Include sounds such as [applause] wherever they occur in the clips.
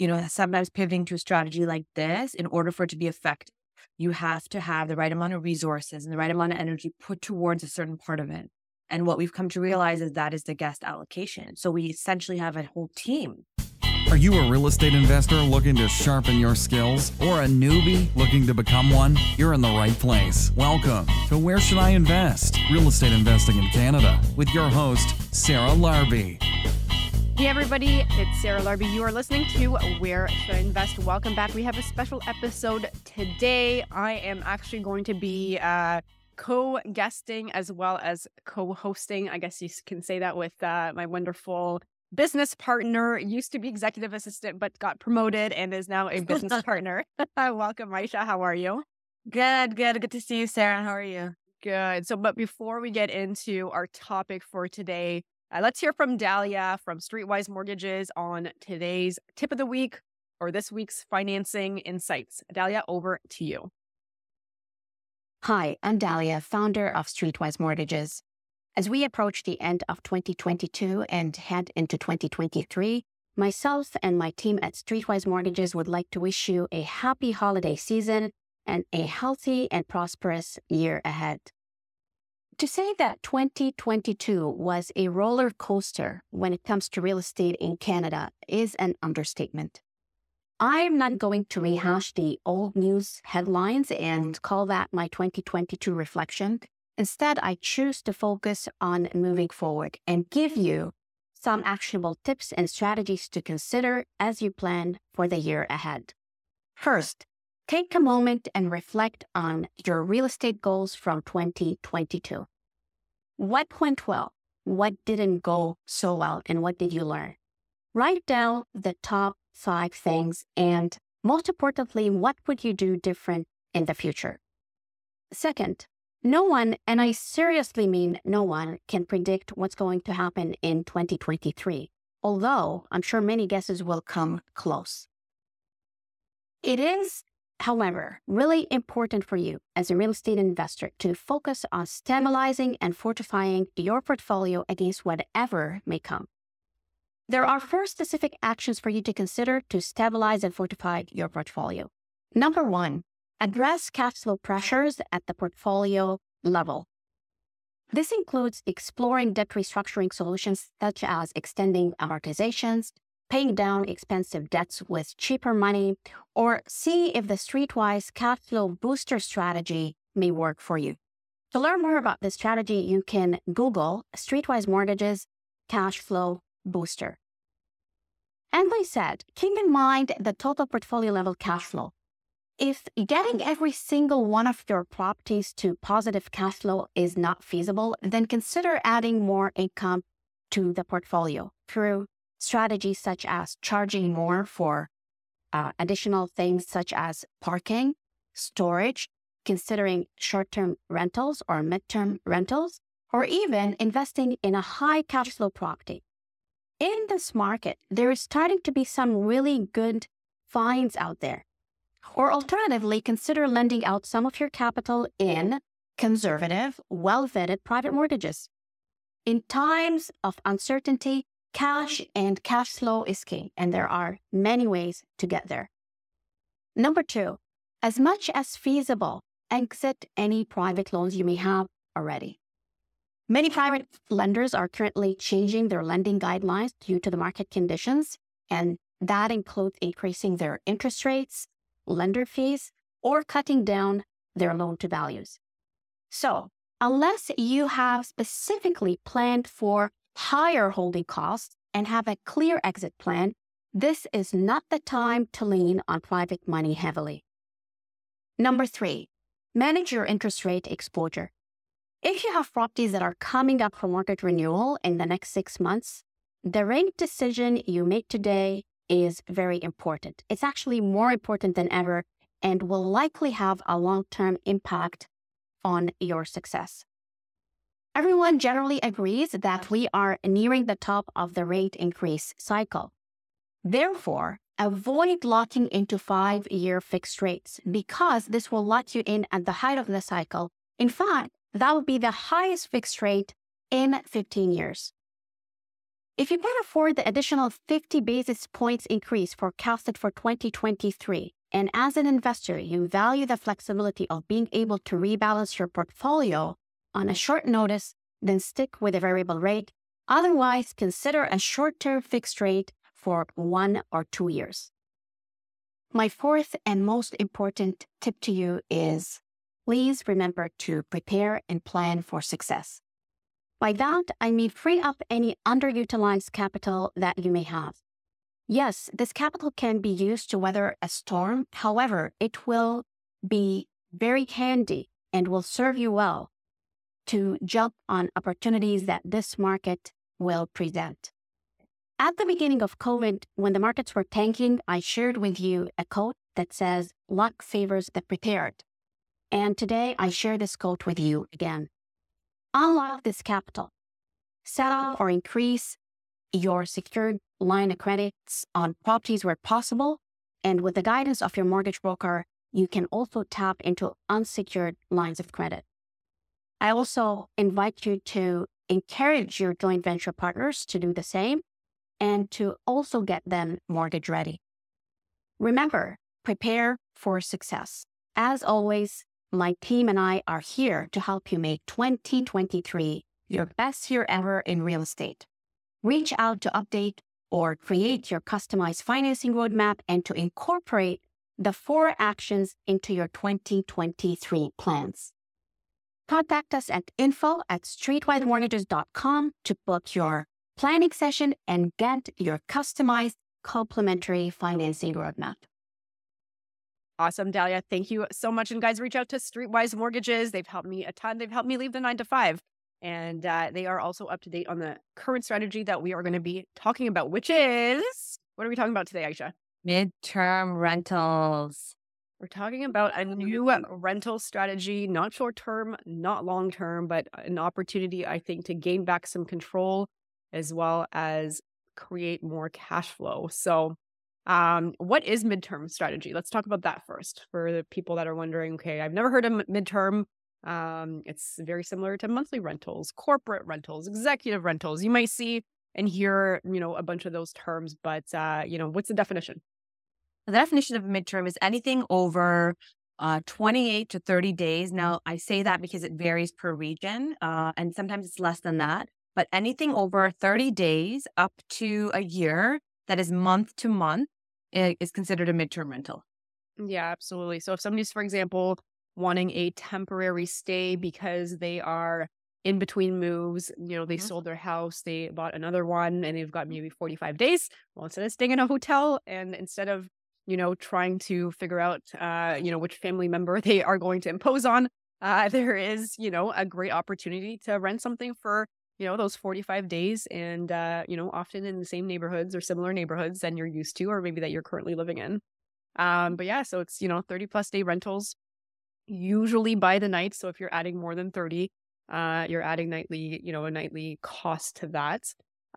you know, sometimes pivoting to a strategy like this, in order for it to be effective, you have to have the right amount of resources and the right amount of energy put towards a certain part of it. And what we've come to realize is that is the guest allocation. So we essentially have a whole team. Are you a real estate investor looking to sharpen your skills or a newbie looking to become one? You're in the right place. Welcome to Where Should I Invest? Real Estate Investing in Canada with your host, Sarah Larbi. Hey everybody, it's Sarah Larbi. You are listening to Where Should I Invest? Welcome back. We have a special episode today. I am actually going to be uh, co-guesting as well as co-hosting. I guess you can say that with uh, my wonderful business partner. Used to be executive assistant, but got promoted and is now a business [laughs] partner. [laughs] Welcome, Aisha. How are you? Good, good. Good to see you, Sarah. How are you? Good. So, but before we get into our topic for today, uh, let's hear from Dalia from Streetwise Mortgages on today's tip of the week or this week's financing insights. Dalia, over to you. Hi, I'm Dalia, founder of Streetwise Mortgages. As we approach the end of 2022 and head into 2023, myself and my team at Streetwise Mortgages would like to wish you a happy holiday season and a healthy and prosperous year ahead. To say that 2022 was a roller coaster when it comes to real estate in Canada is an understatement. I'm not going to rehash the old news headlines and call that my 2022 reflection. Instead, I choose to focus on moving forward and give you some actionable tips and strategies to consider as you plan for the year ahead. First, take a moment and reflect on your real estate goals from 2022. What went well? What didn't go so well? And what did you learn? Write down the top five things and most importantly, what would you do different in the future? Second, no one, and I seriously mean no one, can predict what's going to happen in 2023, although I'm sure many guesses will come close. It is However, really important for you as a real estate investor to focus on stabilizing and fortifying your portfolio against whatever may come. There are four specific actions for you to consider to stabilize and fortify your portfolio. Number one, address cash flow pressures at the portfolio level. This includes exploring debt restructuring solutions such as extending amortizations, paying down expensive debts with cheaper money, or see if the Streetwise cash flow booster strategy may work for you. To learn more about this strategy, you can Google Streetwise Mortgages Cash Flow Booster. And I said, keep in mind the total portfolio level cash flow. If getting every single one of your properties to positive cash flow is not feasible, then consider adding more income to the portfolio through strategies such as charging more for uh, additional things such as parking, storage, considering short term rentals or mid term rentals, or even investing in a high cash flow property. In this market, there is starting to be some really good finds out there. Or alternatively, consider lending out some of your capital in conservative, well vetted private mortgages. In times of uncertainty, Cash and cash flow is key, and there are many ways to get there. Number two, as much as feasible, exit any private loans you may have already. Many private lenders are currently changing their lending guidelines due to the market conditions, and that includes increasing their interest rates, lender fees, or cutting down their loan to values. So, unless you have specifically planned for higher holding costs and have a clear exit plan, this is not the time to lean on private money heavily. Number three, manage your interest rate exposure. If you have properties that are coming up for market renewal in the next six months, the rate decision you make today is very important. It's actually more important than ever and will likely have a long term impact on your success. Everyone generally agrees that we are nearing the top of the rate increase cycle. Therefore, avoid locking into five year fixed rates because this will lock you in at the height of the cycle. In fact, that would be the highest fixed rate in 15 years. If you can afford the additional 50 basis points increase forecasted for 2023, and as an investor, you value the flexibility of being able to rebalance your portfolio on a short notice, then stick with a variable rate. Otherwise, consider a short term fixed rate for one or two years. My fourth and most important tip to you is please remember to prepare and plan for success. By that, I mean free up any underutilized capital that you may have. Yes, this capital can be used to weather a storm. However, it will be very handy and will serve you well to jump on opportunities that this market will present. At the beginning of COVID, when the markets were tanking, I shared with you a quote that says, luck favors the prepared. And today I share this quote with you again. Unlock this capital. Set up or increase your secured line of credits on properties where possible. And with the guidance of your mortgage broker, you can also tap into unsecured lines of credit. I also invite you to encourage your joint venture partners to do the same and to also get them mortgage ready. Remember, prepare for success. As always, my team and I are here to help you make 2023 your best year ever in real estate. Reach out to update or create your customized financing roadmap and to incorporate the four actions into your 2023 plans. Contact us at info at streetwisemortgages.com to book your planning session and get your customized complimentary financing roadmap. Awesome, Dalia. Thank you so much. And guys, reach out to Streetwise Mortgages. They've helped me a ton. They've helped me leave the nine to five. And uh, they are also up to date on the current strategy that we are going to be talking about, which is what are we talking about today, Aisha? Midterm rentals. We're talking about a new rental strategy, not short term, not long term, but an opportunity, I think, to gain back some control as well as create more cash flow. So, um, what is midterm strategy? Let's talk about that first for the people that are wondering. Okay, I've never heard of midterm. Um, it's very similar to monthly rentals, corporate rentals, executive rentals. You might see and hear, you know, a bunch of those terms, but uh, you know, what's the definition? The definition of a midterm is anything over uh, 28 to 30 days. Now, I say that because it varies per region, uh, and sometimes it's less than that. But anything over 30 days up to a year that is month to month is considered a midterm rental. Yeah, absolutely. So if somebody's, for example, wanting a temporary stay because they are in between moves. You know, they mm-hmm. sold their house, they bought another one, and they've got maybe 45 days. Well, instead of staying in a hotel and instead of, you know, trying to figure out, uh, you know, which family member [laughs] they are going to impose on, uh, [laughs] there is, you know, a great opportunity to rent something for, you know, those 45 days and, uh, you know, often in the same neighborhoods or similar neighborhoods than you're used to, or maybe that you're currently living in. Um, but yeah, so it's, you know, 30 plus day rentals usually by the night. So if you're adding more than 30, uh, you're adding nightly, you know, a nightly cost to that.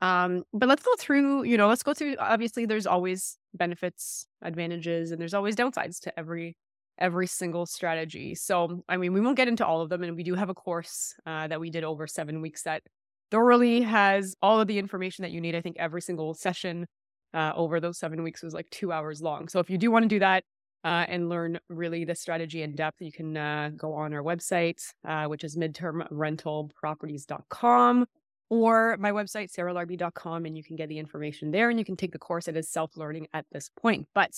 Um, but let's go through, you know, let's go through obviously there's always benefits, advantages, and there's always downsides to every every single strategy. So I mean we won't get into all of them and we do have a course uh, that we did over seven weeks that thoroughly has all of the information that you need. I think every single session uh, over those seven weeks was like two hours long. So if you do want to do that, uh, and learn really the strategy in depth, you can uh, go on our website, uh, which is midtermrentalproperties.com, or my website, sarahlarbi.com, and you can get the information there and you can take the course. It is self learning at this point. But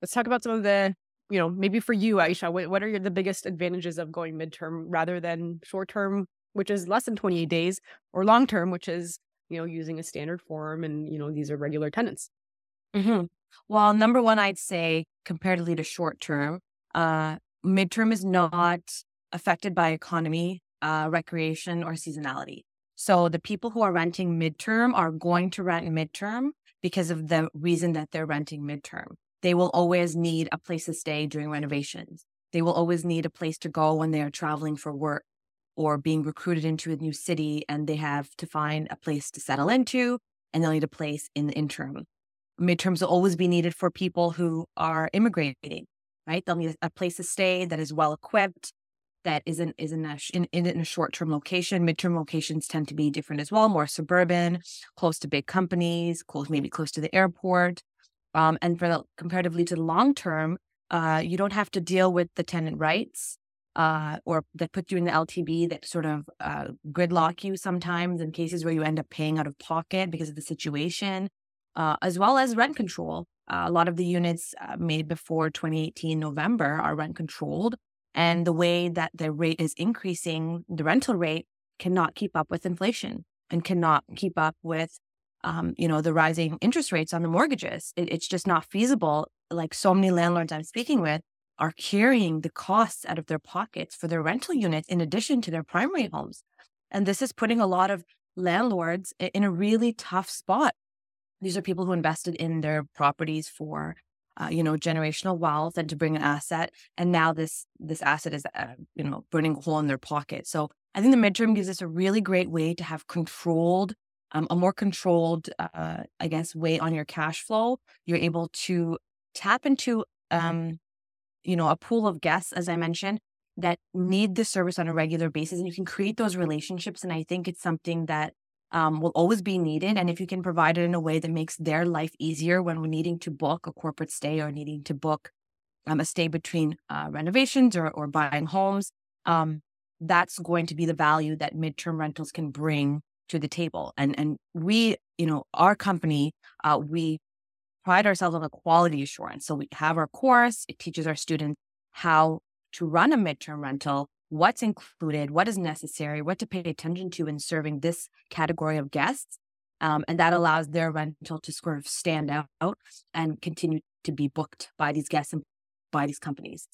let's talk about some of the, you know, maybe for you, Aisha, what, what are your, the biggest advantages of going midterm rather than short term, which is less than 28 days, or long term, which is, you know, using a standard form and, you know, these are regular tenants? Mm-hmm. Well, number one, I'd say comparatively to short term, uh, midterm is not affected by economy, uh, recreation, or seasonality. So the people who are renting midterm are going to rent midterm because of the reason that they're renting midterm. They will always need a place to stay during renovations. They will always need a place to go when they are traveling for work or being recruited into a new city and they have to find a place to settle into and they'll need a place in the interim midterms will always be needed for people who are immigrating, right? They'll need a place to stay that is well equipped. That isn't isn't a, in, in a short term location. Midterm locations tend to be different as well, more suburban, close to big companies, close maybe close to the airport. Um, and for the comparatively to the long term, uh, you don't have to deal with the tenant rights uh, or that put you in the LTB that sort of uh, gridlock you sometimes in cases where you end up paying out of pocket because of the situation, uh, as well as rent control. Uh, a lot of the units uh, made before 2018 November are rent controlled. And the way that the rate is increasing, the rental rate cannot keep up with inflation and cannot keep up with, um, you know, the rising interest rates on the mortgages. It, it's just not feasible. Like so many landlords I'm speaking with are carrying the costs out of their pockets for their rental units in addition to their primary homes. And this is putting a lot of landlords in a really tough spot. These are people who invested in their properties for uh, you know generational wealth and to bring an asset and now this this asset is uh, you know burning a hole in their pocket. So i think the midterm gives us a really great way to have controlled um, a more controlled uh, i guess way on your cash flow. You're able to tap into um, you know a pool of guests as i mentioned that need the service on a regular basis and you can create those relationships and i think it's something that um, will always be needed. And if you can provide it in a way that makes their life easier when we're needing to book a corporate stay or needing to book um, a stay between uh, renovations or, or buying homes, um, that's going to be the value that midterm rentals can bring to the table. And and we, you know, our company, uh, we pride ourselves on the quality assurance. So we have our course; it teaches our students how to run a midterm rental what's included, what is necessary, what to pay attention to in serving this category of guests. Um, and that allows their rental to sort of stand out and continue to be booked by these guests and by these companies.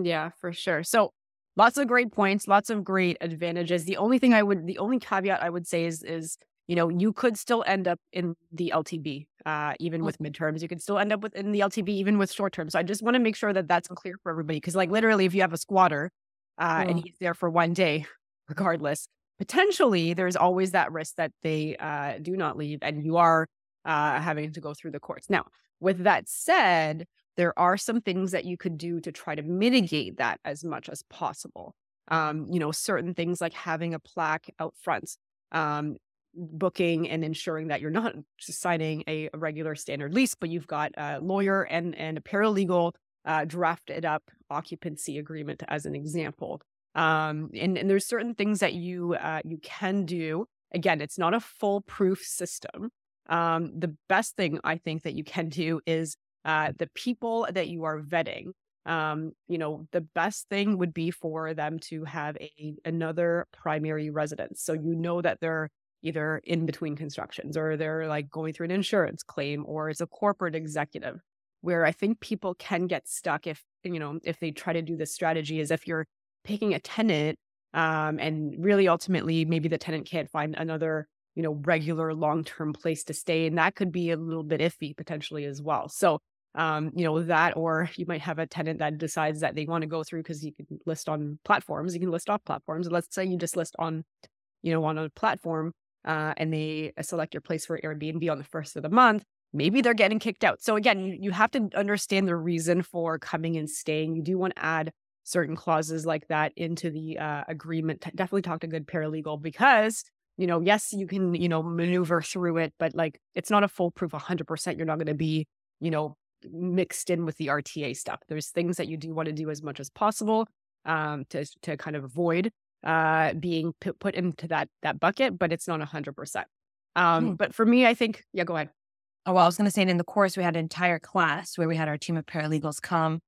Yeah, for sure. So lots of great points, lots of great advantages. The only thing I would, the only caveat I would say is, is you know, you could still end up in the LTB, uh, even with midterms. You could still end up with in the LTB, even with short term. So I just want to make sure that that's clear for everybody, because like literally, if you have a squatter uh, and he's there for one day, [laughs] regardless. Potentially, there's always that risk that they uh, do not leave and you are uh, having to go through the courts. Now, with that said, there are some things that you could do to try to mitigate that as much as possible. Um, you know, certain things like having a plaque out front, um, booking and ensuring that you're not just [laughs] signing a, a, regular standard lease, but you've got a lawyer and, and a paralegal uh, drafted up occupancy agreement as an example. Um, and, and there's certain things that you uh, you can do. Again, it's not a foolproof system. Um, the best thing I think that you can do is uh, the people that you are vetting. Um, you know, the best thing would be for them to have a another primary residence, so you know that they're either in between constructions or they're like going through an insurance claim or it's a corporate executive where I think people can get stuck if, you know, if they try to do this strategy is if you're picking a tenant um, and really ultimately maybe the tenant can't find another, you know, regular long term place to stay. And that could be a little bit iffy potentially as well. So, um, you know, that, or you might have a tenant that decides that they want to go through because you can list on platforms, you can list off platforms. Let's say you just list on, you know, on a platform uh, and they select your place for Airbnb on the first of the month maybe they're getting kicked out. So again, you, you have to understand the reason for coming and staying. You do want to add certain clauses like that into the uh, agreement. Definitely talk to a good paralegal because, you know, yes, you can, you know, maneuver through it, but like it's not a foolproof 100%. You're not going to be, you know, mixed in with the RTA stuff. There's things that you do want to do as much as possible um, to, to kind of avoid uh, being put into that, that bucket, but it's not 100%. Um, hmm. But for me, I think, yeah, go ahead. Oh, well, I was going to say in the course, we had an entire class where we had our team of paralegals come,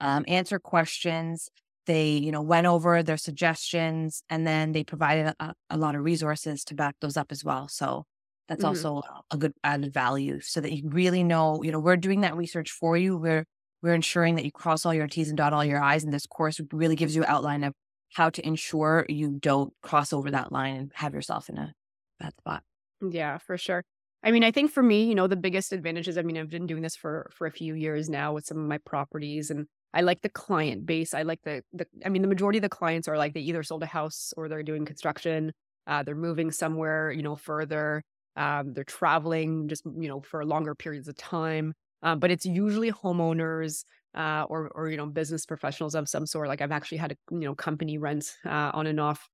um, answer questions. They, you know, went over their suggestions and then they provided a, a lot of resources to back those up as well. So that's mm-hmm. also a good added value so that you really know, you know, we're doing that research for you. We're, we're ensuring that you cross all your T's and dot all your I's. And this course really gives you an outline of how to ensure you don't cross over that line and have yourself in a bad spot. Yeah, for sure. I mean, I think for me, you know, the biggest advantage is I mean, I've been doing this for for a few years now with some of my properties and I like the client base. I like the the I mean, the majority of the clients are like they either sold a house or they're doing construction, uh, they're moving somewhere, you know, further. Um, they're traveling just, you know, for longer periods of time. um, but it's usually homeowners uh, or or you know business professionals of some sort. Like I've actually had a you know company rent uh, on and off.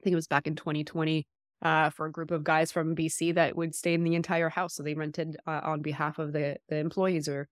I think it was back in 2020 uh, for a group of guys from BC that would stay in the entire house. So they rented uh, on behalf of the the employees or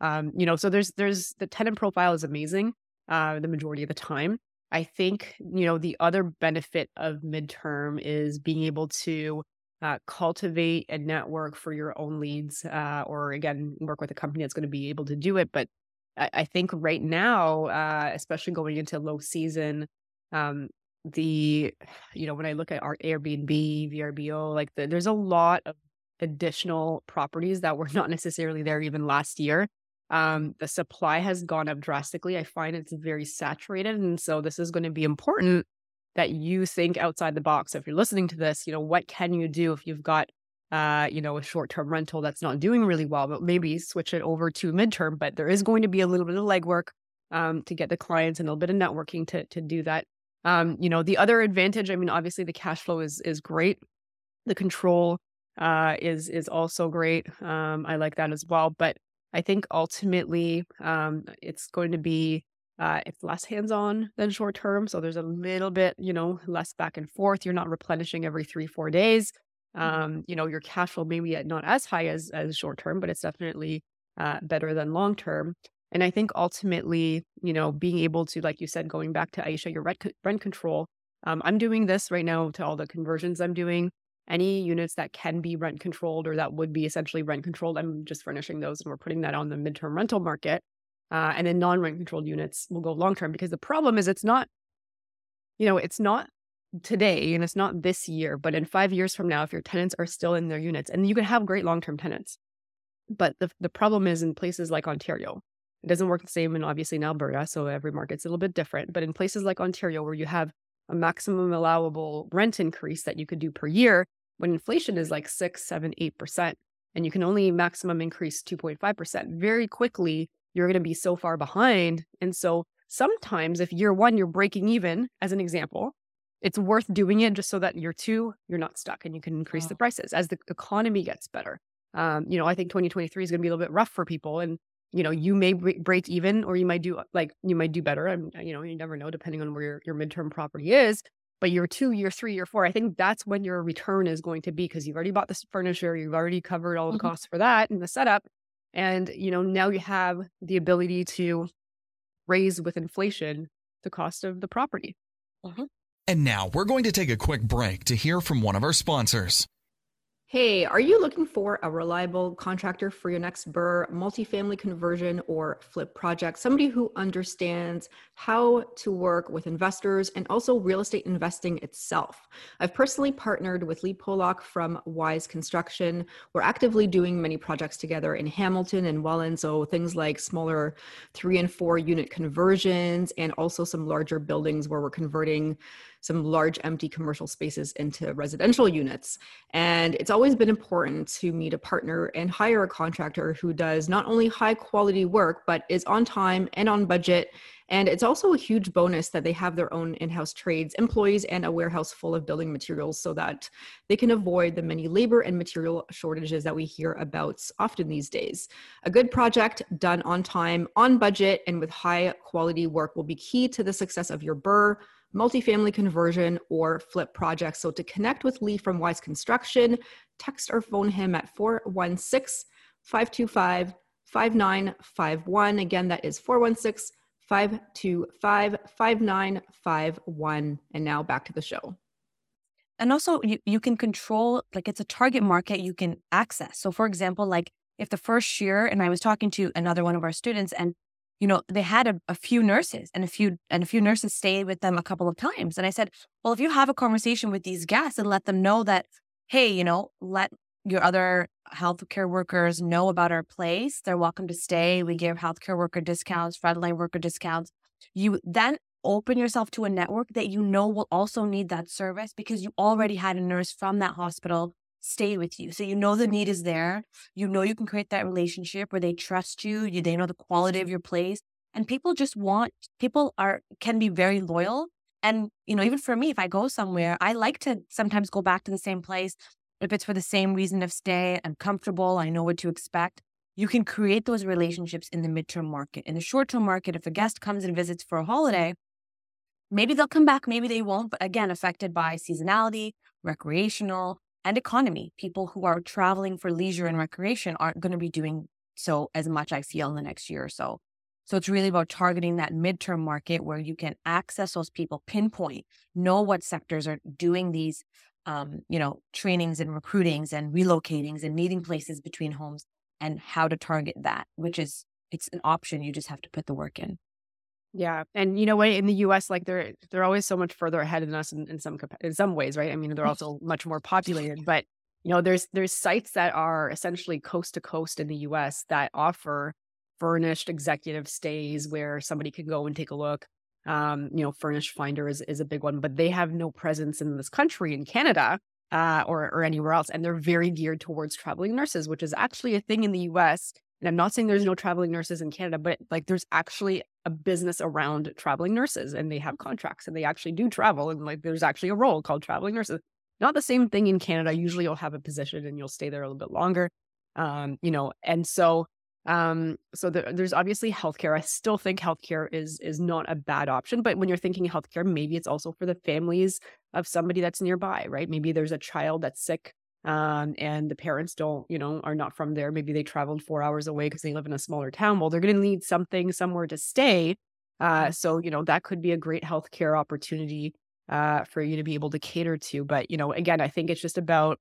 um, you know. So there's there's the tenant profile is amazing uh, the majority of the time. I think you know the other benefit of midterm is being able to uh, cultivate a network for your own leads, uh, or again, work with a company that's going to be able to do it. But I, I think right now, uh, especially going into low season, um, the you know when I look at our Airbnb, VRBO, like the, there's a lot of additional properties that were [laughs] not necessarily there even last year. Um, the supply has gone up drastically. I find it's very saturated, and so this is going to be important that you think outside the box. So if you're listening to this, you know, what can you do if you've got uh, you know, a short-term rental that's not doing really well, but maybe switch it over to midterm. But there is going to be a little bit of legwork um, to get the clients and a little bit of networking to to do that. Um, you know, the other advantage, I mean, obviously the cash flow is is great. The control uh, is is also great. Um, I like that as well. But I think ultimately um, it's going to be uh, it's less hands on than short term. So there's a little bit, you know, less back and forth. You're not replenishing every three, four days. Mm-hmm. Um, you know, your cash flow maybe not as high as, as short term, but it's definitely uh, better than long term. And I think ultimately, you know, being able to, like you said, going back to Aisha, your rent, rent control. Um, I'm doing this right now to all the conversions I'm doing. Any units that can be rent controlled or that would be essentially rent controlled, I'm just furnishing those and we're putting that on the midterm rental market. Uh, and then non-rent controlled units will go long term because the problem is it's not, you know, it's not today and it's not this year, but in five years from now, if your tenants are still in their units, and you can have great long-term tenants, but the the problem is in places like Ontario, it doesn't work the same in obviously in Alberta, so every market's a little bit different. But in places like Ontario, where you have a maximum allowable rent increase that you could do per year, when inflation is like six, seven, eight percent, and you can only maximum increase two point five percent, very quickly you're going to be so far behind. And so sometimes if year one, you're breaking even, as an example, it's worth doing it just so that year two, you're not stuck and you can increase the prices as the economy gets better. Um, you know, I think 2023 is going to be a little bit rough for people. And, you know, you may break even or you might do like, you might do better. And, you know, you never know depending on where your, your midterm property is. But year two, year three, year four, I think that's when your return is going to be because you've already bought the furniture, you've already covered all the mm-hmm. costs for that and the setup. And, you know, now you have the ability to raise with inflation the cost of the property. Uh-huh. And now we're going to take a quick break to hear from one of our sponsors. Hey, are you looking for a reliable contractor for your next BRRRR multifamily conversion or flip project? Somebody who understands how to work with investors and also real estate investing itself. I've personally partnered with Lee Pollock from Wise Construction. We're actively doing many projects together in Hamilton and Welland, so things like smaller three and four unit conversions and also some larger buildings where we're converting some large empty commercial spaces into residential units. And it's always been important to meet a partner and hire a contractor who does not only high quality work, but is on time and on budget. And it's also a huge bonus that they have their own in house trades, employees, and a warehouse full of building materials so that they can avoid the many labor and material shortages that we hear about often these days. A good project done on time, on budget, and with high quality work will be key to the success of your BRRRR multifamily conversion, or flip projects. So to connect with Lee from Wise Construction, text or phone him at 416 525 5951. Again, that is 416 525 5951. And now back to the show. And also, you, you can control, like, it's a target market you can access. So, for example, like, if the first year, and I was talking to another one of our students, and you know, they had a, a, few nurses and a few and a few nurses stayed with them a couple of times. And I said, well, if you have a conversation with these guests and let them know that, hey, you know, let your other healthcare workers know about our place. They're welcome to stay. We give healthcare worker discounts, frontline worker discounts. You then open yourself to a network that you know will also need that service because you already had a nurse from that hospital stay with you. So you know the need is there. You know you can create that relationship where they trust you, you they know the quality of your place. And people just want people are can be very loyal. And you know, even for me, if I go somewhere, I like to sometimes go back to the same place if it's for the same reason of stay. I'm comfortable, I know what to expect. you can create those relationships in the midterm market. In the short term market, if a guest comes and visits for a holiday, maybe they'll come back, maybe they won't, but again, affected by seasonality, recreational, and economy. People who are traveling for leisure and recreation aren't going to be doing so as much, I feel, in the next year or so. So it's really about targeting that midterm market where you can access those people, pinpoint, know what sectors are doing these, um, you know, trainings and recruitings and relocatings and meeting places between homes and how to target that, which is it's an option. You just have to put the work in. Yeah, and you know what? In the U.S., like they're they're always so much further ahead than us in, in some in some ways, right? I mean, they're [laughs] also much more populated, but you know, there's there's sites that are essentially coast to coast in the U.S. that offer furnished executive stays where somebody can go and take a look. Um, you know, Furnished Finder is is a big one, but they have no presence in this country in Canada uh, or or anywhere else, and they're very geared towards traveling nurses, which is actually a thing in the U.S. And I'm not saying there's no traveling nurses in Canada, but like there's actually a business around traveling nurses and they have contracts and they actually do travel. And like there's actually a role called traveling nurses. Not the same thing in Canada. Usually you'll have a position and you'll stay there a little bit longer. Um, you know, and so um, so the, there's obviously healthcare. I still think healthcare is is not a bad option, but when you're thinking healthcare, maybe it's also for the families of somebody that's nearby, right? Maybe there's a child that's sick um, and the parents don't, you know, are not from there. Maybe they traveled four hours away because they live in a smaller town. Well, they're going to need something somewhere to stay. Uh, so, you know, that could be a great healthcare opportunity uh, for you to be able to cater to. But, you know, again, I think it's just about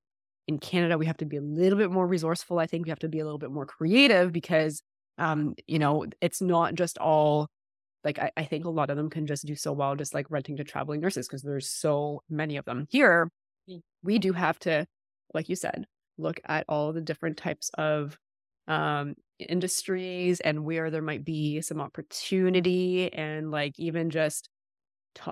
in Canada, we have to be a little bit more resourceful. I think we have to be a little bit more creative because, um, you know, it's not just all like I, I think a lot of them can just do so well just like renting to traveling nurses because there's so many of them here. Mm. We do have to like you said, look at all the different types of um, industries and where there might be some opportunity and like even just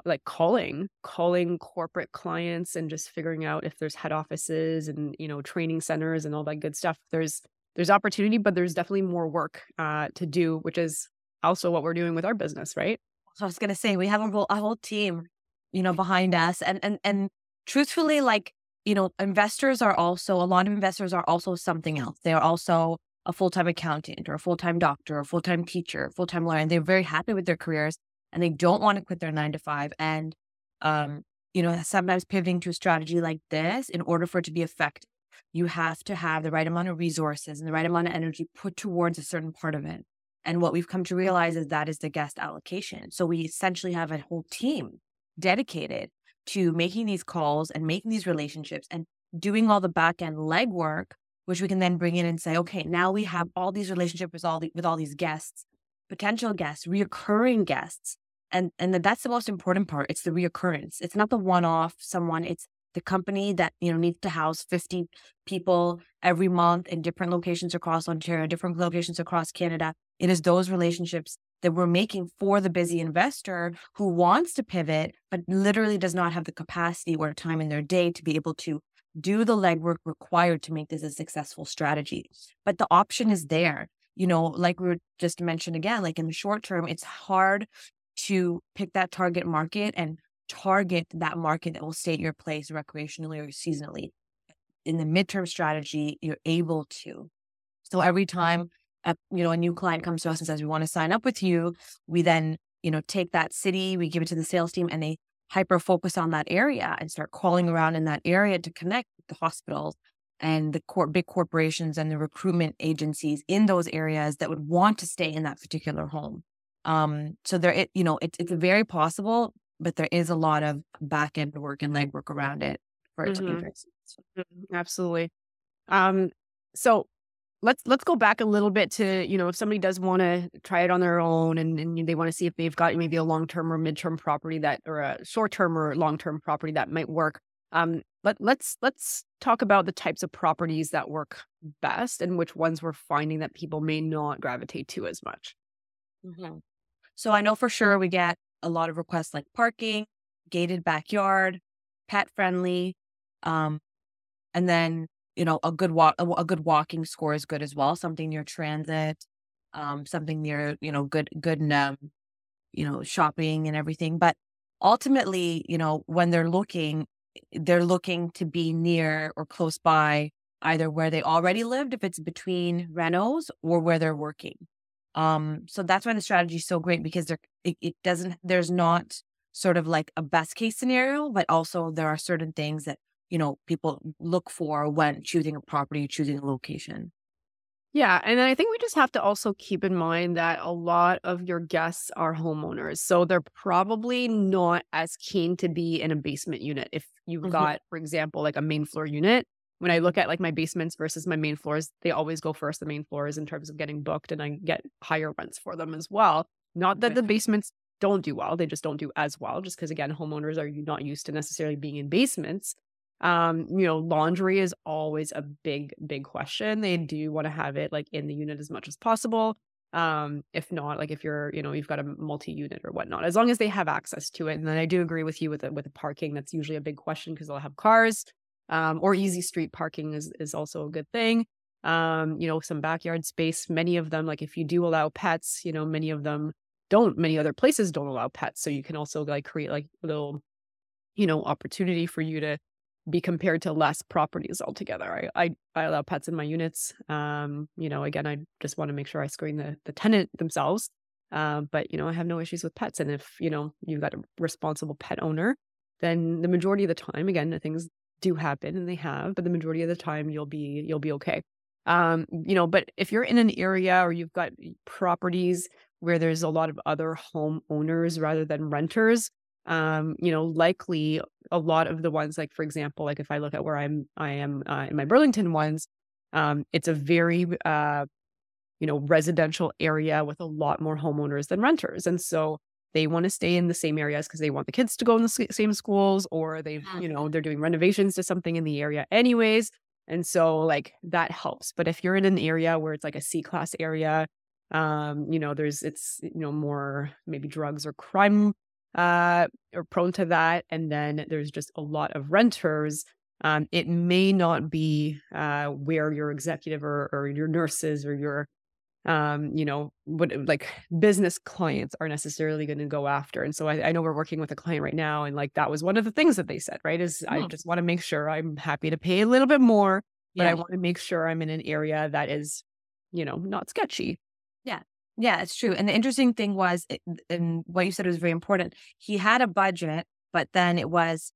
like calling calling corporate clients and just figuring out if there's head offices and you know training centers and all that good stuff. There's there's opportunity but there's definitely more work uh, to do which is also what we're doing with our business right? So i was going to say. We have a whole, a whole team you know behind us and and and truthfully like you know, investors are also, a lot of investors are also something else. They are also a full time accountant or a full time doctor or full time teacher, full time lawyer. And they're very happy with their careers and they don't want to quit their nine to five. And, um, you know, sometimes pivoting to a strategy like this, in order for it to be effective, you have to have the right amount of resources and the right amount of energy put towards a certain part of it. And what we've come to realize is that is the guest allocation. So we essentially have a whole team dedicated to making these calls and making these relationships and doing all the back end legwork, which we can then bring in and say, okay, now we have all these relationships with all the, with all these guests, potential guests, reoccurring guests. And and that's the most important part. It's the reoccurrence. It's not the one off someone. It's the company that you know needs to house 50 people every month in different locations across Ontario, different locations across Canada. It is those relationships that we're making for the busy investor who wants to pivot, but literally does not have the capacity or time in their day to be able to do the legwork required to make this a successful strategy. But the option is there. You know, like we were just mentioned again, like in the short term, it's hard to pick that target market and target that market that will stay at your place recreationally or seasonally. In the midterm strategy, you're able to. So every time a, you know, a new client comes to us and says, we want to sign up with you, we then, you know, take that city, we give it to the sales team and they hyper focus on that area and start calling around in that area to connect with the hospitals and the cor- big corporations and the recruitment agencies in those areas that would want to stay in that particular home. Um, so there, it, you know, it, it's very possible, but there is a lot of back end work and legwork around it for it mm-hmm. to be mm-hmm. very successful. Mm-hmm. Absolutely. Um, so let's let's go back a little bit to you know if somebody does want to try it on their own and, and they want to see if they've got maybe a long term or mid term property that or a short term or long term property that might work. Um, let let's let's talk about the types of properties that work best and which ones we're finding that people may not gravitate to as much. Mm-hmm. So I know for sure we get a lot of requests like parking, gated backyard, pet friendly, um, and then you know, a good walk, a, good walking score is good as well. Something near transit, um, something near, you know, good, good, um, you know, shopping and everything. But ultimately, you know, when they're looking, they're looking to be near or close by either where they already lived, if it's between renos, or where they're working. Um, so that's why the strategy is so great because there it, it doesn't there's not sort of like a best case scenario, but also there are certain things that you know people look for when choosing a property, choosing a location. Yeah. And I think we just have to also keep in mind that a lot of your guests are homeowners. So they're probably not as keen to be in a basement unit. If you've Mhm. got, for example, like a main floor unit, when I look at like my basements versus my main floors, they always go first, the main floors in terms of getting booked, and I get higher rents for them as well. Not that Okay. the basements don't do well, they just don't do as well, just because again, homeowners are not used to necessarily being in basements. Um, you know, laundry is always a big, big question. They do want to have it like in the unit as much as possible. Um, if not, like if you're, you know, you've got a multi-unit or whatnot, as long as they have access to it. And then I do agree with you with the, with the parking. That's usually a big question because they'll have cars. Um, or easy street parking is is also a good thing. Um, you know, some backyard space. Many of them, like if you do allow pets, you know, many of them don't. Many other places don't allow pets, so you can also like create like a little, you know, opportunity for you to be compared to less properties altogether. I I, I allow pets in my units. Um, you know, again, I just want to make sure I screen the the tenant themselves. Um, but you know, I have no issues with pets, and if you know you've got a responsible pet owner, then the majority of the time, again, things do happen and they have, but the majority of the time you'll be you'll be okay. Um, you know, but if you're in an area or you've got properties where there's a lot of other homeowners rather than renters, um, you know, likely a lot of the ones like for example, like if I look at where I'm I am uh, in my Burlington ones, um, it's a very uh you know, residential area with a lot more homeowners than renters. And so they want to stay in the same areas because they want the kids to go in the same schools or they, Mm. you know, they're doing renovations to something in the area anyways. And so like that helps. But if you're in an area where it's like a C class area, um, you know, there's it's, you know, more maybe drugs or crime uh are prone to that. And then there's just a lot of renters. Um, it may not be uh where your executive or, or your nurses or your um, you know, what like business clients are necessarily going to go after. And so I, I know we're working with a client right now, and like that was one of the things that they said, right? Is I Hmm. just want to make sure I'm happy to pay a little bit more, but I want to make sure I'm in an area that is, you know, not sketchy. Yeah, it's true. And the interesting thing was, it- and what you said was very important. He had a budget, but then it was,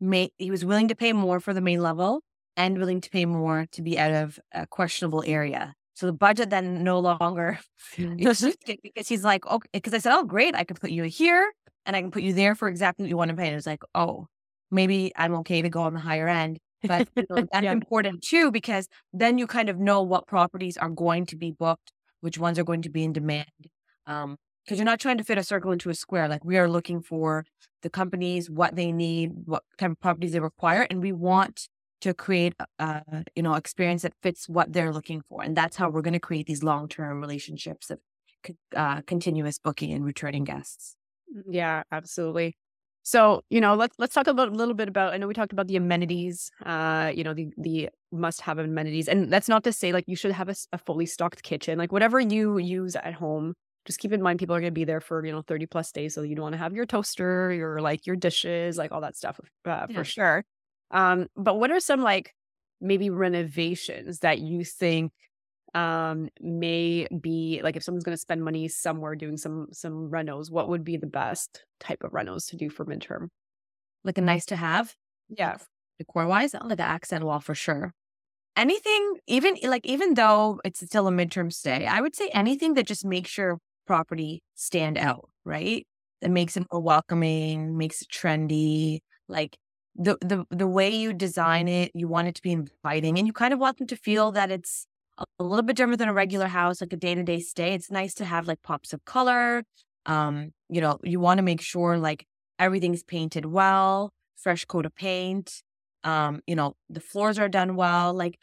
ma- he was willing to pay more for the main level and willing to pay more to be out of a questionable area. So the budget then no longer [laughs] because he's like, okay, because I said, oh, great, I can put you here and I can put you there for exactly what you want to pay. And it's like, oh, maybe I'm okay to go on the higher end. But you know, [laughs] that's Yeah. important too, because then you kind of know what properties are going to be booked, which ones are going to be in demand. Um, because you're not trying to fit a circle into a square. Like we are looking for the companies, what they need, what kind of properties they require, and we want to create a, you know experience that fits what they're looking for, and that's how we're going to create these long term relationships of uh, continuous booking and returning guests. Yeah, absolutely. So, you know, let's let's talk about a little, bit about I know we talked about the amenities, uh, you know, the the must have amenities. And that's not to say like you should have a fully stocked kitchen. Like whatever you use at home, just keep in mind people are going to be there for, you know, 30 plus days so you don't want to have your toaster, your like your dishes, like all that stuff uh, Yeah. for sure. Um, but what are some like maybe renovations that you think um may be like if someone's going to spend money somewhere doing some some renos what would be the best type of renos to do for midterm Like a nice to have yeah decor wise, like the accent wall for sure. Anything, even like even though it's still a midterm stay, I would say anything that just makes your property stand out, right? That makes it more welcoming, makes it trendy. Like the the the way you design it, you want it to be inviting, and you kind of want them to feel that it's a, little bit different than a regular house, like a day to day stay. It's nice to have like pops of color. Um, you know, you want to make sure like everything's painted well, fresh coat of paint um you know the floors are done well like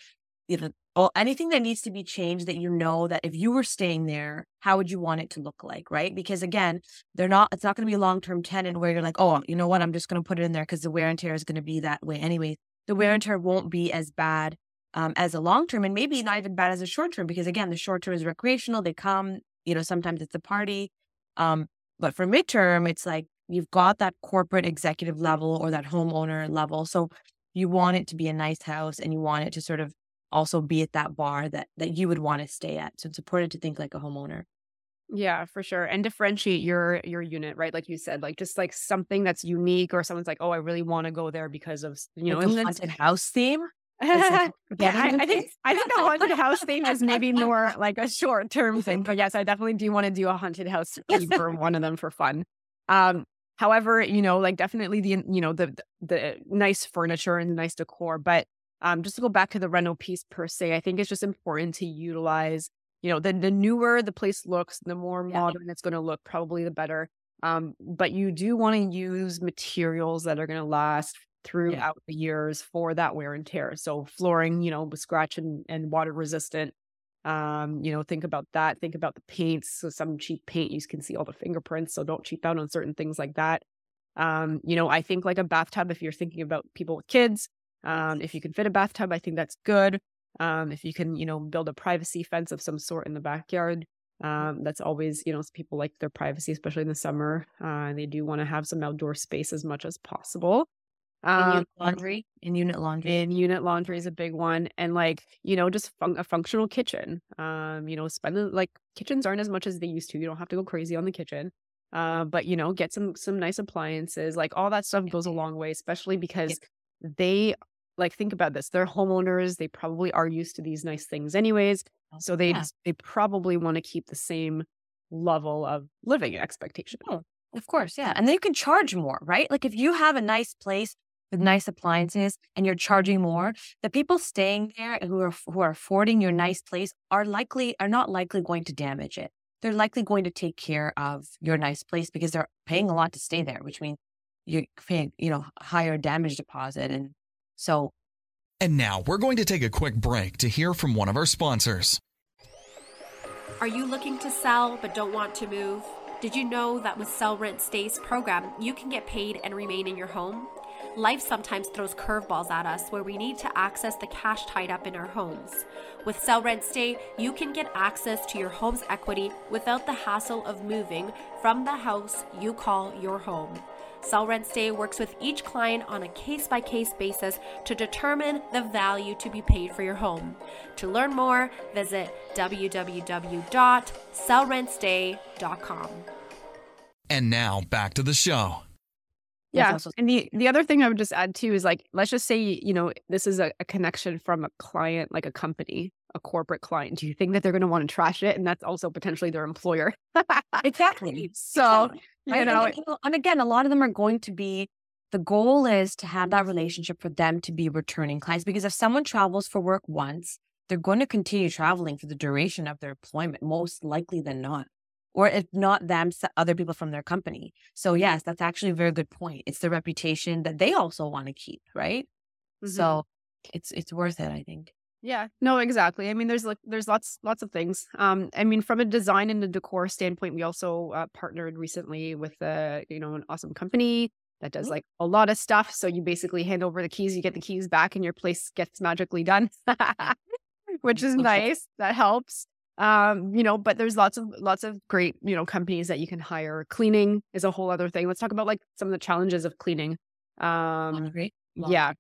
you know anything that needs to be changed that you know that if you were staying there how would you want it to look like right because again they're not it's not going to be a long-term tenant where you're like oh you know what i'm just going to put it in there because the wear and tear is going to be that way anyway the wear and tear won't be as bad um, as a long term and maybe not even bad as a short term because again the short term is recreational they come you know sometimes it's a party um, but for midterm it's like you've got that corporate executive level or that homeowner level so you want it to be a nice house and you want it to sort of also be at that bar that that you would want to stay at. So it's important to think like a homeowner. Yeah, for sure. And differentiate your your unit, right? Like you said, like just like something that's unique or someone's like, "Oh, I really want to go there because of, you know, like a haunted house theme. [laughs] yeah, I, I think. I think a haunted house thing is maybe more [laughs] like a short term thing, but yes, I definitely do want to do a haunted house for one of them for fun. Um, however, you know, like definitely the you know the the nice furniture and the nice decor, but um, just to go back to the rental piece per se, I think it's just important to utilize you know the the newer the place looks, the more Yeah. modern it's going to look, probably the better. Um, but you do want to use materials that are going to last throughout the years for that wear and tear. So flooring, you know, with scratch and, and water resistant. Um, you know, think about that. Think about the paints. So some cheap paint, you can see all the fingerprints. So don't cheap out on certain things like that. Um, you know, I think like a bathtub, if you're thinking about people with kids, um, if you can fit a bathtub, I think that's good. Um, if you can, you know, build a privacy fence of some sort in the backyard, um, that's always, you know, people like their privacy, especially in the summer. Uh, they do want to have some outdoor space as much as possible. In Um, unit laundry. In unit laundry. and unit laundry is a big one and like you know just fun- a functional kitchen um you know spend like kitchens aren't as much as they used to you don't have to go crazy on the kitchen uh but you know get some some nice appliances like all that stuff goes a long way especially because they like think about this they're homeowners they probably are used to these nice things anyways so they Yeah. they probably want to keep the same level of living expectation Oh, Of course, yeah. And then you can charge more, right? Like if you have a nice place with nice appliances and you're charging more, the people staying there who are who are affording your nice place are likely are not likely going to damage it. They're likely going to take care of your nice place because they're paying a lot to stay there, which means you're paying, you know, higher damage deposit. And so And now we're going to take a quick break to hear from one of our sponsors. Are you looking to sell but don't want to move? Did you know that with Sell Rent Stays program, you can get paid and remain in your home? Life sometimes throws curveballs at us where we need to access the cash tied up in our homes. With Sell Rent Stay, you can get access to your home's equity without the hassle of moving from the house you call your home. Sell Rent Stay works with each client on a case by case basis to determine the value to be paid for your home. To learn more, visit www.sellrentstay.com. And now back to the show. Yeah. also- And the the other thing I would just add too is like let's just say you know this is a, a connection from a client like a company, a corporate client. Do you think that they're going to want to trash it? And that's also potentially their employer. exactly. [laughs] so you Right? know, and, and again, a lot of them are going to be the goal is to have that relationship for them to be returning clients because if someone travels for work once, they're going to continue traveling for the duration of their employment, most likely than not. Or if not them, other people from their company. So yes, that's actually a very good point. It's the reputation that they also want to keep, right? Mhm. So it's it's worth it, I think. Yeah, no, exactly. I mean, there's like there's lots lots of things. Um, I mean, from a design and a decor standpoint, we also uh, partnered recently with uh, you know, an awesome company that does Mhm. like a lot of stuff. So you basically hand over the keys, you get the keys back, and your place gets magically done, [laughs] which is [laughs] nice. That helps. Um, you know, but there's lots of lots of great you know companies that you can hire. Cleaning is a whole other thing. Let's talk about like some of the challenges of cleaning. Um, Laundry. yeah,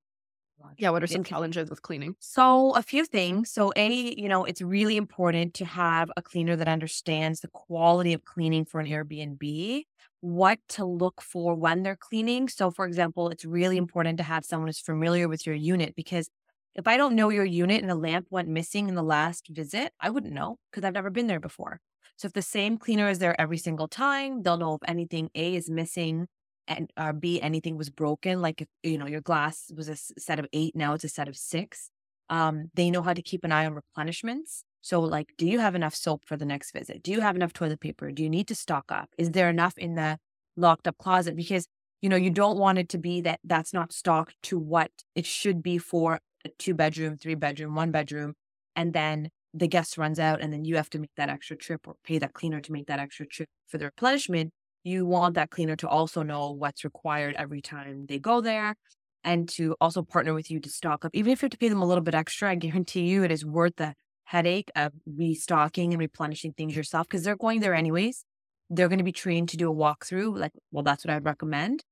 Laundry. yeah. What are some challenges with cleaning? So, a few things. So, A, you know, it's really important to have a cleaner that understands the quality of cleaning for an Airbnb, what to look for when they're cleaning. So, for example, it's really important to have someone who's familiar with your unit because if I don't know your unit and a lamp went missing in the last visit, I wouldn't know because I've never been there before. So, if the same cleaner is there every single time, they'll know if anything A is missing and or B anything was broken. Like if you know your glass was a set of eight, now it's a set of six. Um, they know how to keep an eye on replenishments. So, like, do you have enough soap for the next visit? Do you have enough toilet paper? Do you need to stock up? Is there enough in the locked up closet? Because you know you don't want it to be that that's not stocked to what it should be for a two bedroom, three bedroom, one bedroom, and then the guest runs out, and then you have to make that extra trip or pay that cleaner to make that extra trip for the replenishment you want that cleaner to also know what's required every time they go there and to also partner with you to stock up. Even if you have to pay them a little bit extra, I guarantee you it is worth the headache of restocking and replenishing things yourself because they're going there anyways. They're going to be trained to do a walkthrough. Like, well, that's what I'd recommend.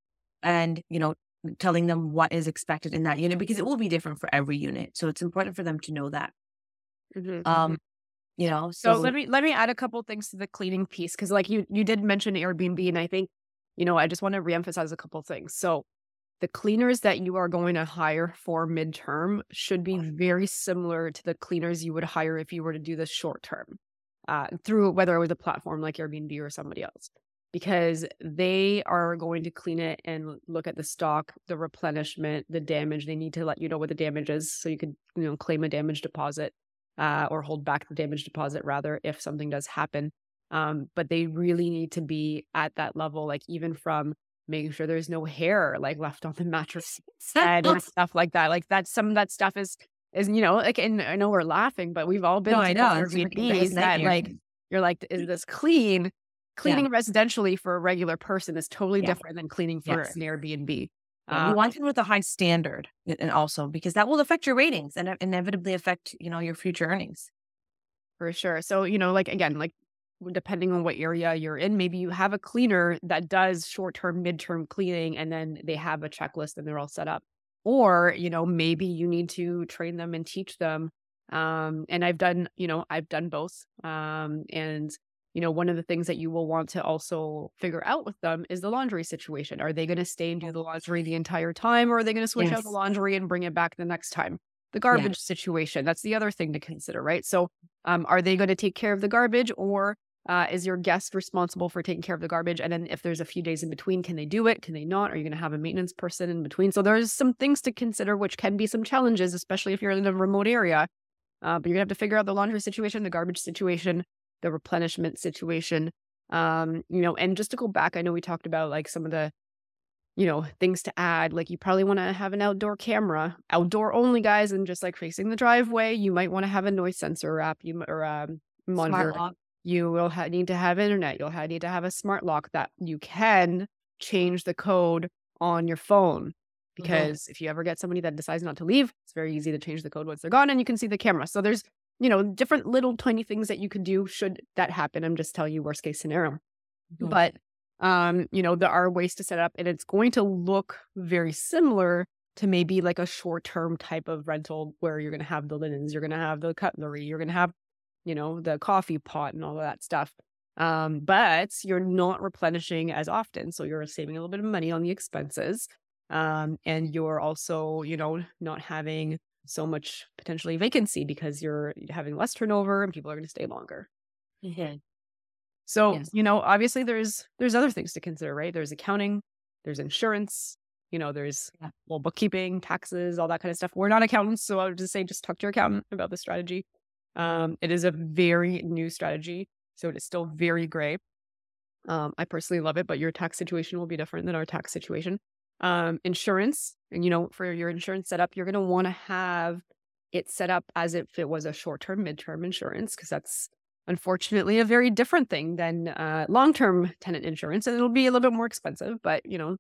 And, you know, telling them what is expected in that unit because it will be different for every unit. So it's important for them to know that. Mhm. Um, you know, So so, let me let me add a couple things to the cleaning piece because like you you did mention Airbnb and I think you know I just want to reemphasize a couple things. So the cleaners that you are going to hire for midterm should be very similar to the cleaners you would hire if you were to do this short term uh, through whether it was a platform like Airbnb or somebody else because they are going to clean it and look at the stock, the replenishment, the damage. They need to let you know what the damage is so you could you know claim a damage deposit uh, or hold back the damage deposit rather if something does happen. Um, but they really need to be at that level, like even from making sure there's no hair like left on the [laughs] mattress and [laughs] stuff like that. Like that, some of that stuff is is you know like and I know we're laughing, but we've all been No, to I know. It's a freaking Airbnbs that nightmare. like you're like, is this clean? Cleaning residentially for a regular person is totally Yeah. different than cleaning for Yes. an Airbnb. Yeah, Uh, you want it with a high standard and also because that will affect your ratings and inevitably affect, you know, your future earnings. for sure. So, you know, like again, like depending on what area you're in, maybe you have a cleaner that does short term, mid term cleaning, and then they have a checklist and they're all set up. Or, you know, maybe you need to train them and teach them. Um, and I've done, you know, I've done both. Um, and, you know, one of the things that you will want to also figure out with them is the laundry situation. Are they going to stay and do the laundry the entire time, or are they going to switch out the laundry and bring it back the next time? The garbage situation, that's the other thing to consider, right? So, um, are they going to take care of the garbage or uh, is your guest responsible for taking care of the garbage? And then if there's a few days in between, can they do it? Can they not? Are you going to have a maintenance person in between? So there's some things to consider, which can be some challenges, especially if you're in a remote area. Uh, but you're gonna have to figure out the laundry situation, the garbage situation, the replenishment situation. Um, you know, and just to go back, I know we talked about like some of the, you know, things to add. Like you probably want to have an outdoor camera, outdoor only, guys, and just like facing the driveway. You might want to have a noise sensor app. You or um, monitor. Smart lock. You will ha- need to have internet. You'll ha- need to have a smart lock that you can change the code on your phone. Because if you ever get somebody that decides not to leave, it's very easy to change the code once they're gone and you can see the camera. So there's, you know, different little tiny things that you could do should that happen. I'm just telling you worst case scenario. Mhm. But um, you know, there are ways to set up and it's going to look very similar to maybe like a short-term type of rental where you're gonna have the linens, you're gonna have the cutlery, you're gonna have, you know, the coffee pot and all of that stuff. Um, but you're not replenishing as often. So you're saving a little bit of money on the expenses. Um, and you're also, you know, not having so much potentially vacancy because you're having less turnover and people are going to stay longer. Mhm. So, Yes. you know, obviously there's there's other things to consider, right? There's accounting, there's insurance, you know, there's Yeah. well bookkeeping, taxes, all that kind of stuff. We're not accountants, so I would just say just talk to your accountant about the strategy. Um, it is a very new strategy, so it is still very gray. Um, I personally love it, but your tax situation will be different than our tax situation. Um, insurance, and you know, for your insurance setup, you're going to want to have it set up as if it was a short-term, mid-term insurance, because that's unfortunately a very different thing than uh, long-term tenant insurance, and it'll be a little bit more expensive. But you know,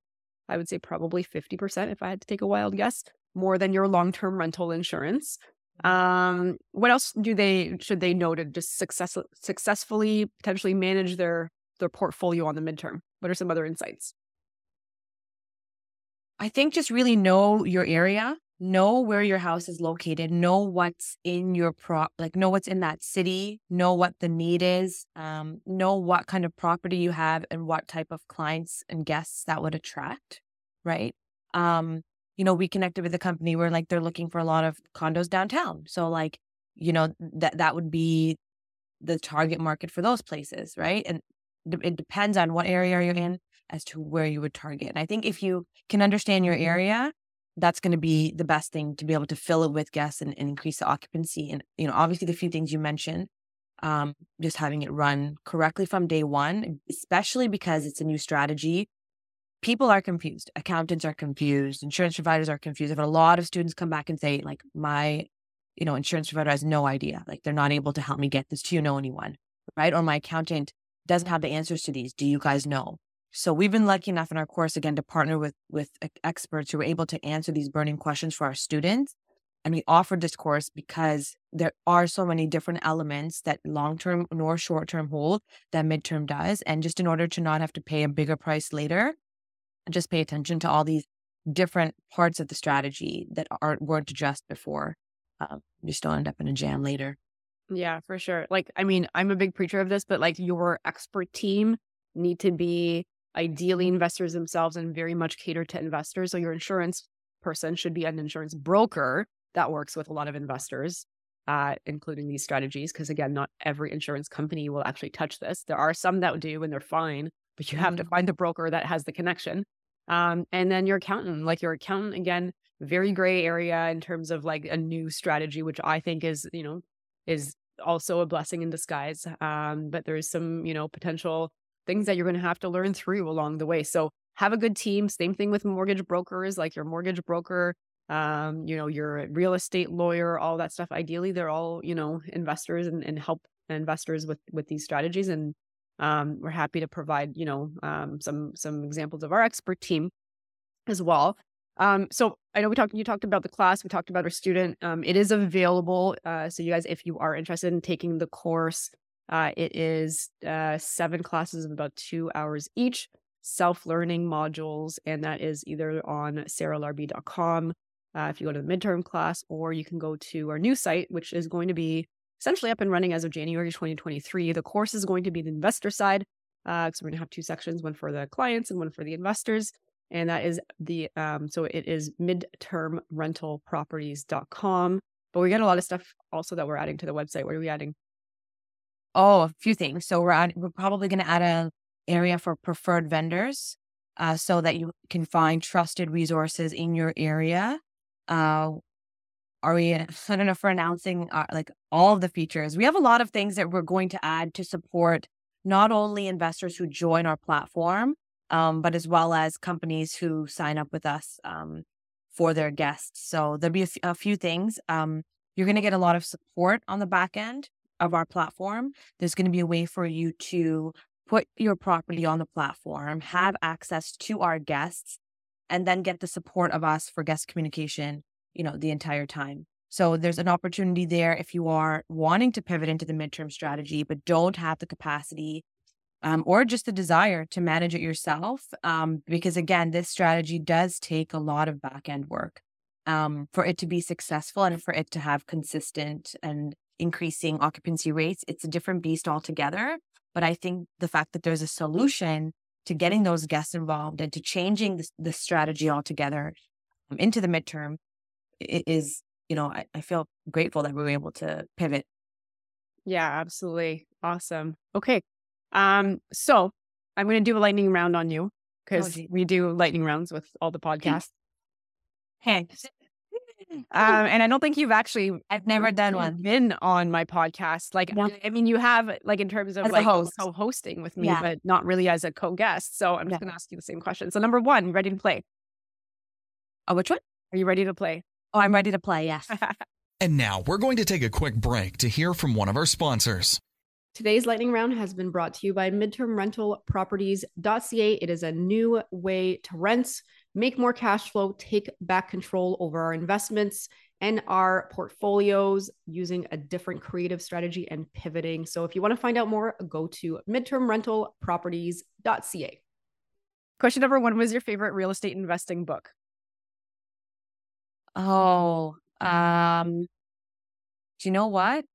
I would say probably fifty percent, if I had to take a wild guess, more than your long-term rental insurance. Um, what else do they should they know to just success successfully potentially manage their their portfolio on the midterm? What are some other insights? I think just really know your area, know where your house is located, know what's in your prop, like know what's in that city, know what the need is, um, know what kind of property you have and what type of clients and guests that would attract, right? Um, you know, we connected with a company where like they're looking for a lot of condos downtown. So like, you know, that that would be the target market for those places, right? And it depends on what area you're in as to where you would target. And I think if you can understand your area, that's going to be the best thing to be able to fill it with guests and, and increase the occupancy. And you know, obviously the few things you mentioned, um, just having it run correctly from day one, especially because it's a new strategy. People are confused. Accountants are confused. Insurance providers are confused. I've had a lot of students come back and say, like, my, you know, insurance provider has no idea. Like, they're not able to help me get this. Do you know anyone? Right? Or my accountant doesn't have the answers to these. Do you guys know? So we've been lucky enough in our course again to partner with with experts who are able to answer these burning questions for our students. And we offered this course because there are so many different elements that long term nor short term hold that midterm does. And just in order to not have to pay a bigger price later, just pay attention to all these different parts of the strategy that aren't weren't addressed before. Um, you still end up in a jam later. Yeah, for sure. Like, I mean, I'm a big preacher of this, but like your expert team need to be ideally investors themselves and very much cater to investors. So your insurance person should be an insurance broker that works with a lot of investors, uh, including these strategies. Because again, not every insurance company will actually touch this. There are some that do and they're fine, but you have to Mm-hmm. find the broker that has the connection. Um, and then your accountant, like your accountant, again, very gray area in terms of like a new strategy, which I think is, you know, is also a blessing in disguise. Um, but there's some, you know, potential things that you're going to have to learn through along the way. So have a good team. Same thing with mortgage brokers, like your mortgage broker, um, you know, your real estate lawyer, all that stuff. Ideally, they're all, you know, investors and, and help investors with with these strategies. And um, we're happy to provide, you know, um, some some examples of our expert team as well. Um, so I know we talked, you talked about the class, we talked about our student. Um, it is available. Uh, so you guys, if you are interested in taking the course, uh, it is uh, seven classes of about two hours each, self-learning modules, and that is either on sarahlarbi.com uh, if you go to the midterm class, or you can go to our new site, which is going to be essentially up and running as of January 2023. The course is going to be the investor side, because we're going to have two sections, one for the clients and one for the investors and that is the um so it is midtermrentalproperties.com but we got a lot of stuff also that we're adding to the website what are we adding Oh, a few things. So we're add, we're probably going to add a area for preferred vendors, uh, so that you can find trusted resources in your area. Uh, are we? [laughs] I don't know if we're announcing uh, like all of the features. We have a lot of things that we're going to add to support not only investors who join our platform, um, but as well as companies who sign up with us um, for their guests. So there'll be a, f- a few things. Um, you're going to get a lot of support on the back end of our platform. There's going to be a way for you to put your property on the platform, have access to our guests, and then get the support of us for guest communication, you know, the entire time. So there's an opportunity there if you are wanting to pivot into the midterm strategy, but don't have the capacity um, or just the desire to manage it yourself. Um, because again, this strategy does take a lot of back end work um, for it to be successful and for it to have consistent and increasing occupancy rates. It's a different beast altogether. But I think the fact that there's a solution to getting those guests involved and to changing the, the strategy altogether um, into the midterm is, you know, I, I feel grateful that we were able to pivot. yeah absolutely awesome okay um so i'm going to do a lightning round on you because geez. we do lightning rounds with all the [laughs] podcasts Hey, um [laughs] and i don't think you've actually I've never done one. been on my podcast like Yeah. i mean you have like in terms of As like host. co-hosting with me Yeah. but not really as a co-guest so i'm just Yeah. going to ask you the same question so number one ready to play Oh, which one? are you ready to play Oh, I'm ready to play. Yes. [laughs] And now we're going to take a quick break to hear from one of our sponsors. Today's lightning round has been brought to you by midtermrentalproperties.ca. It is a new way to rent, make more cash flow, take back control over our investments and our portfolios using a different creative strategy and pivoting. So if you want to find out more, go to midtermrentalproperties.ca. question number one was your favorite real estate investing book Oh, um, do you know what?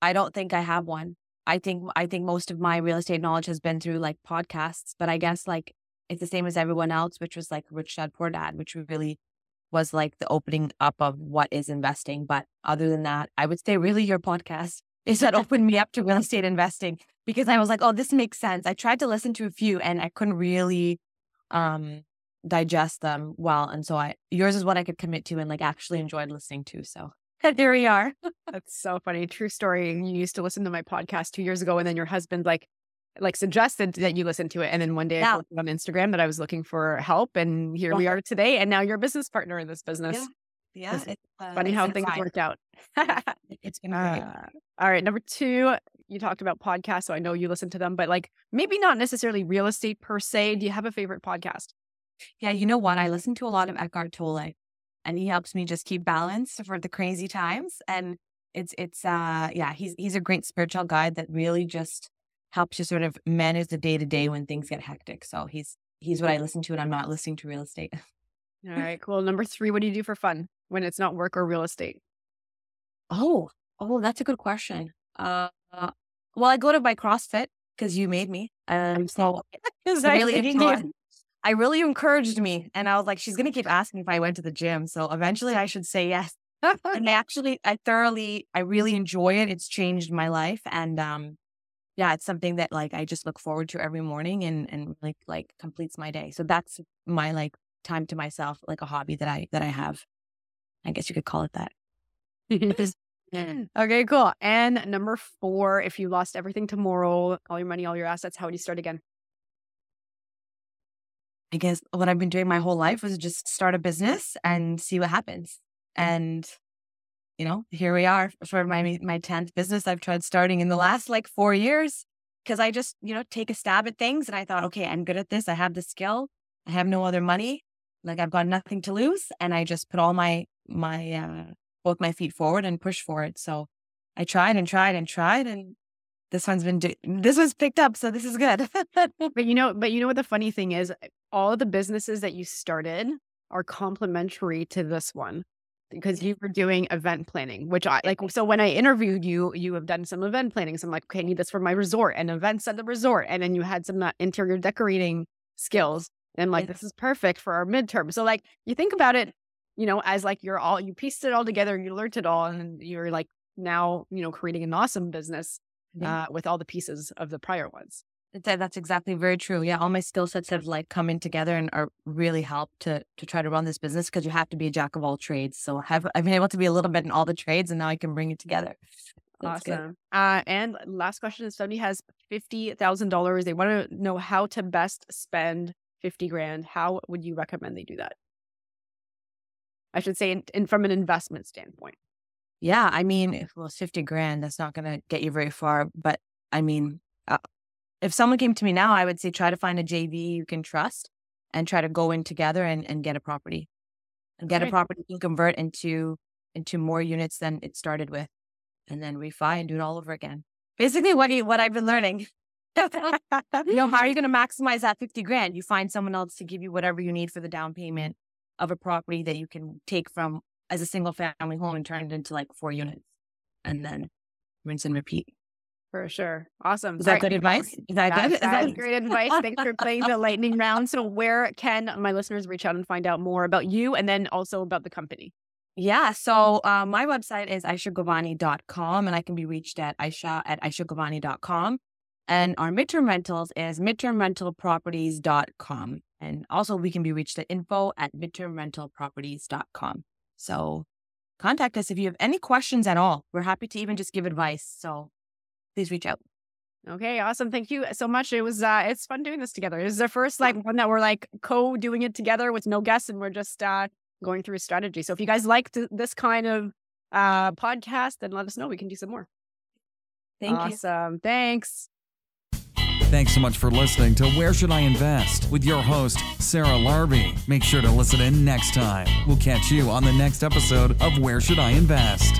I don't think I have one. I think I think most of my real estate knowledge has been through like podcasts, but I guess like it's the same as everyone else, which was like Rich Dad Poor Dad, which really was like the opening up of what is investing. But other than that, I would say really your podcast [laughs] is that opened me up to real estate investing because I was like, oh, this makes sense. I tried to listen to a few and I couldn't really um digest them well. And so I yours is what I could commit to and like actually enjoyed listening to. So [laughs] there we are. That's so funny. True story. You used to listen to my podcast two years ago, and then your husband like like suggested that you listen to it. And then one day I Yeah. posted on Instagram that I was looking for help, and here we are today. And now you're a business partner in this business. Yeah. It's It's uh, Funny how things fine. worked out. [laughs] It's been great. Uh, all right, number two, you talked about podcasts, so I know you listen to them, but like maybe not necessarily real estate per se. Do you have a favorite podcast? Yeah, you know what? I listen to a lot of Eckhart Tolle, and he helps me just keep balance for the crazy times. And it's it's uh yeah, he's he's a great spiritual guide that really just helps you sort of manage the day to day when things get hectic. So he's he's what I listen to, and I'm not listening to real estate. All right, cool. Number three, what do you do for fun when it's not work or real estate? Oh, oh, that's a good question. Uh, uh, well, I go to my CrossFit because you made me. Um, so [laughs] I really. I really encouraged me, and I was like, she's gonna keep asking if I went to the gym. So eventually, I should say yes. [laughs] and I actually, I thoroughly, I really enjoy it. It's changed my life, and um, yeah, it's something that like I just look forward to every morning, and and like like completes my day. So that's my like time to myself, like a hobby that I that I have. I guess you could call it that. [laughs] [laughs] okay, cool. And number four, if you lost everything tomorrow, all your money, all your assets, how would you start again? I guess what I've been doing my whole life was just start a business and see what happens. Mm. And you know, here we are for my my 10th business I've tried starting in the last like 4 years because I just, you know, take a stab at things and I thought, okay, I'm good at this. I have the skill. I have no other money. Like I've got nothing to lose and I just put all my my uh both my feet forward and push for it. So I tried and tried and tried and this one's been do- this was picked up so this is good. [laughs] But you know, but you know what the funny thing is, all the businesses that you started are complementary to this one because you were doing event planning, which I like. So when I interviewed you, you have done some event planning. So I'm like, okay, I need this for my resort and events at the resort. And then you had some uh, interior decorating skills. And I'm like, this is perfect for our midterm. So like you think about it, you know, as like you're all you pieced it all together, you learned it all, and you're like now, you know, creating an awesome business Yeah. uh, with all the pieces of the prior ones. That, that's exactly very true. Yeah, all my skill sets have like come in together and are really helped to to try to run this business because you have to be a jack of all trades. So I've I've been able to be a little bit in all the trades, and now I can bring it together. That's awesome. Uh, and last question: If somebody has fifty thousand dollars, they want to know how to best spend fifty grand. How would you recommend they do that? I should say, in, in from an investment standpoint. Yeah, I mean, if fifty grand, that's not going to get you very far. But I mean, uh, if someone came to me now, I would say try to find a JV you can trust and try to go in together and, and get a property, and get Okay. a property you can convert into into more units than it started with, and then refi and do it all over again. Basically, what you, what I've been learning. [laughs] you know, how are you going to maximize that 50 grand? You find someone else to give you whatever you need for the down payment of a property that you can take from as a single family home and turn it into like four units and then rinse and repeat. For sure. Awesome. Is that right. good advice? Is that That's, good? Is that's that- great advice. Thanks for [laughs] playing the lightning round. So, where can my listeners reach out and find out more about you and then also about the company? Yeah. So uh, my website is aishagovani.com and I can be reached at aisha at aishagovani.com. And our midterm rentals is midtermrentalproperties.com. And also we can be reached at info at midtermrentalproperties.com. So contact us if you have any questions at all. We're happy to even just give advice. So please reach out. Okay, awesome. Thank you so much. It was uh it's fun doing this together. This is the first like one that we're like co doing it together with no guests and we're just uh going through a strategy. So if you guys liked this kind of uh podcast, then let us know. We can do some more. Thank you. awesome. Thanks. Thanks so much for listening to Where Should I Invest with your host, Sarah Larbi. Make sure to listen in next time. We'll catch you on the next episode of Where Should I Invest.